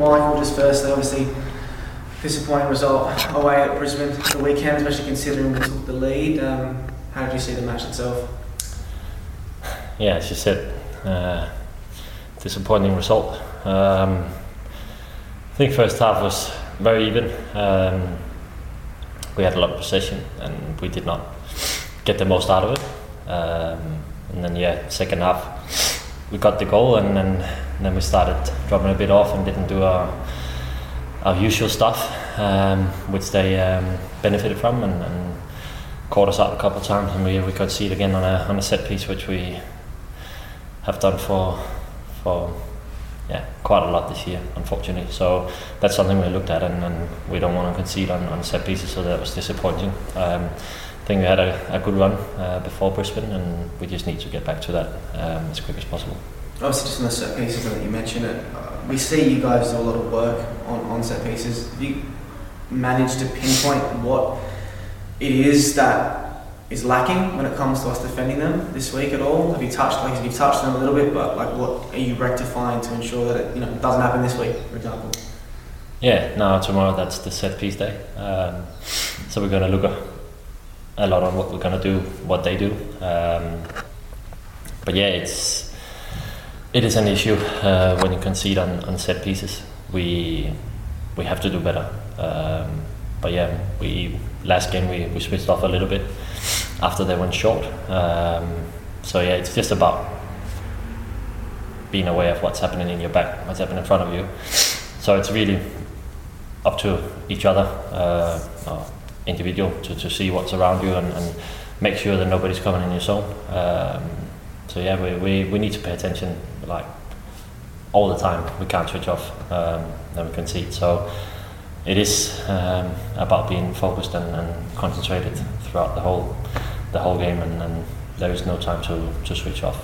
Michael, just firstly, obviously disappointing result away at Brisbane the weekend, especially considering we took the lead. Um, how did you see the match itself? Yeah, as you said, uh, disappointing result. Um, I think first half was very even. Um, we had a lot of possession and we did not get the most out of it. Um, and then yeah, second half we got the goal and then, and then we started dropping a bit off and didn't do our our usual stuff, um, which they um, benefited from and, and, caught us out a couple of times and we, we could see it again on a, on a set piece which we have done for for yeah quite a lot this year unfortunately. So that's something we looked at and, and we don't want to concede on, on set pieces so that was disappointing. Um, think we had a, a good run uh, before Brisbane and we just need to get back to that um, as quick as possible obviously just on the set pieces that you mentioned it we see you guys do a lot of work on, on set pieces. Have you managed to pinpoint what it is that is lacking when it comes to us defending them this week at all? Have you touched like you've touched them a little bit, but like what are you rectifying to ensure that it you know doesn't happen this week, for example? Yeah, now tomorrow that's the set piece day. Um, so we're going to look a, a, lot on what we're to do, what they do. Um, but yeah, it's it is an issue uh, when you concede on, on set pieces. We we have to do better. Um, but yeah, we last game we, we switched off a little bit after they went short. Um, so yeah, it's just about being aware of what's happening in your back, what's happening in front of you. So it's really up to each other, uh, individual, to, to see what's around you and, and make sure that nobody's coming in your zone. Um, so yeah, we, we, we need to pay attention like all the time. We can't switch off um, and we concede. So it is um, about being focused and, and, concentrated throughout the whole the whole game, and, and, there is no time to, to switch off.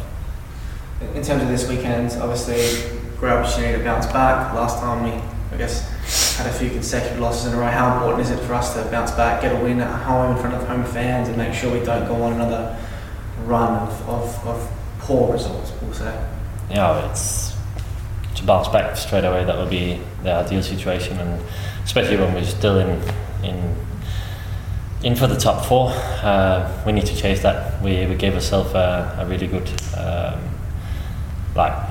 In terms of this weekend, obviously great opportunity to bounce back. Last time we, I guess, had a few consecutive losses in a row. How important is it for us to bounce back, get a win at home in front of home fans, and make sure we don't go on another run of, of, of poor results, we'll say? Yeah, it's to bounce back straight away. That would be the ideal situation, and especially when we're still in in in for the top four, uh, we need to chase that. We, we gave ourselves a, a really good um, like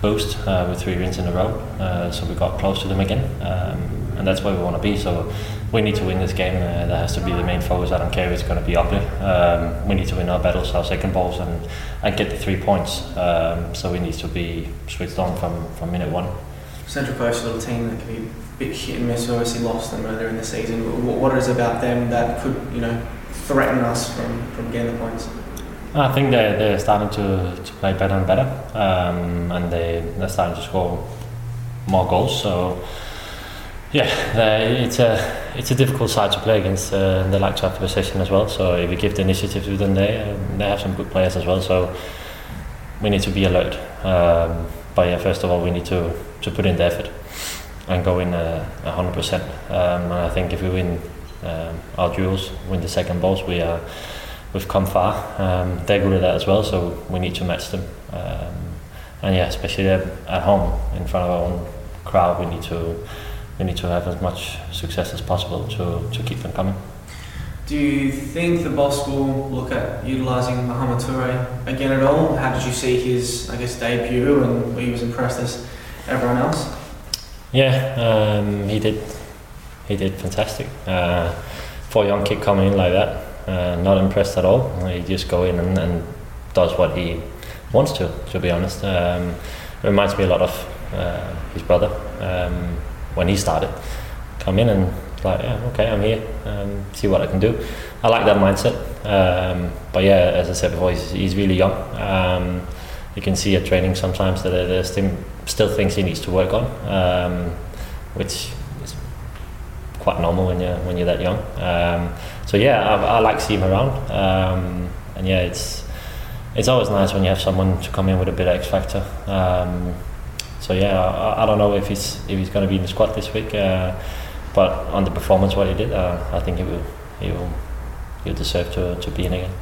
boost uh, with three wins in a row, uh, so we got close to them again, um, and that's where we want to be. So we need to win this game. Uh, that has to be the main focus. I don't care if it's going to be ugly. Um, we need to win our battles, our second balls, and, and get the three points. Um, so we need to be switched on from, from minute one. Central Coast, a little team that can be a bit hit and miss. Obviously lost them earlier in the season. What, what is about them that could, you know, threaten us from, from getting the points? I think they're, they're starting to, to play better and better, um, and they, they're starting to score more goals. So yeah, it's a it's a difficult side to play against. Uh, they like to have the possession as well. So if we give the initiative to them, they they have some good players as well. So we need to be alert. Um, but yeah, first of all, we need to to put in the effort and go in uh, hundred percent. Um, and I think if we win um, our duels, win the second balls, we are we've come far. Um, they're good at that as well, so we need to match them. Um, and yeah, especially at home in front of our own crowd, we need to we need to have as much success as possible to, to keep them coming. Do you think the boss will look at utilising Mohamed Toure again at all? How did you see his, I guess, debut and he was impressed as everyone else? Yeah, um, he did. He did fantastic. Uh, for a young kid coming in like that, uh, not impressed at all. He just go in and, and, does what he wants to. To be honest, um, reminds me a lot of uh, his brother. Um, when he started. Come in and like, yeah, okay, I'm here, um, see what I can do. I like that mindset. Um, but yeah, as I said before, he's, he's really young. Um, you can see at training sometimes that there's still, still things he needs to work on, um, which quite normal when you're when you're that young. Um, so yeah, I, I, like seeing him around, um, and yeah, it's it's always nice when you have someone to come in with a bit of X factor. Um, so yeah, I, I, don't know if he's if he's going to be in the squad this week, uh, but on the performance what he did, uh, I think he will he will he'll deserve to, to be in again.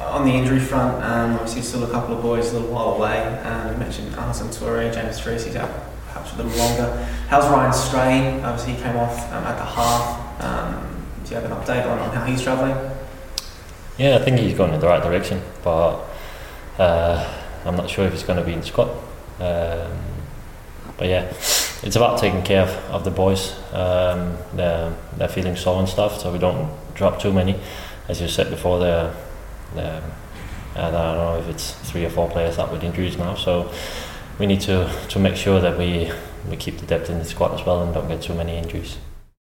On the injury front, um, obviously still a couple of boys a little while away. Um, you mentioned Al Hassan Toure, James Troisi's out perhaps a little longer. How's Ryan Strain? Obviously, he came off um, at the half. Um, do you have an update on, on how he's travelling? Yeah, I think he's going in the right direction, but uh, I'm not sure if he's going to be in squad. Um, but yeah, it's about taking care of, of the boys. Um, they're, they're feeling sore and stuff, so we don't drop too many. As you said before, they're, they're I don't know if it's three or four players up with injuries now, so we need to, to make sure that we, we keep the depth in the squad as well and don't get too many injuries.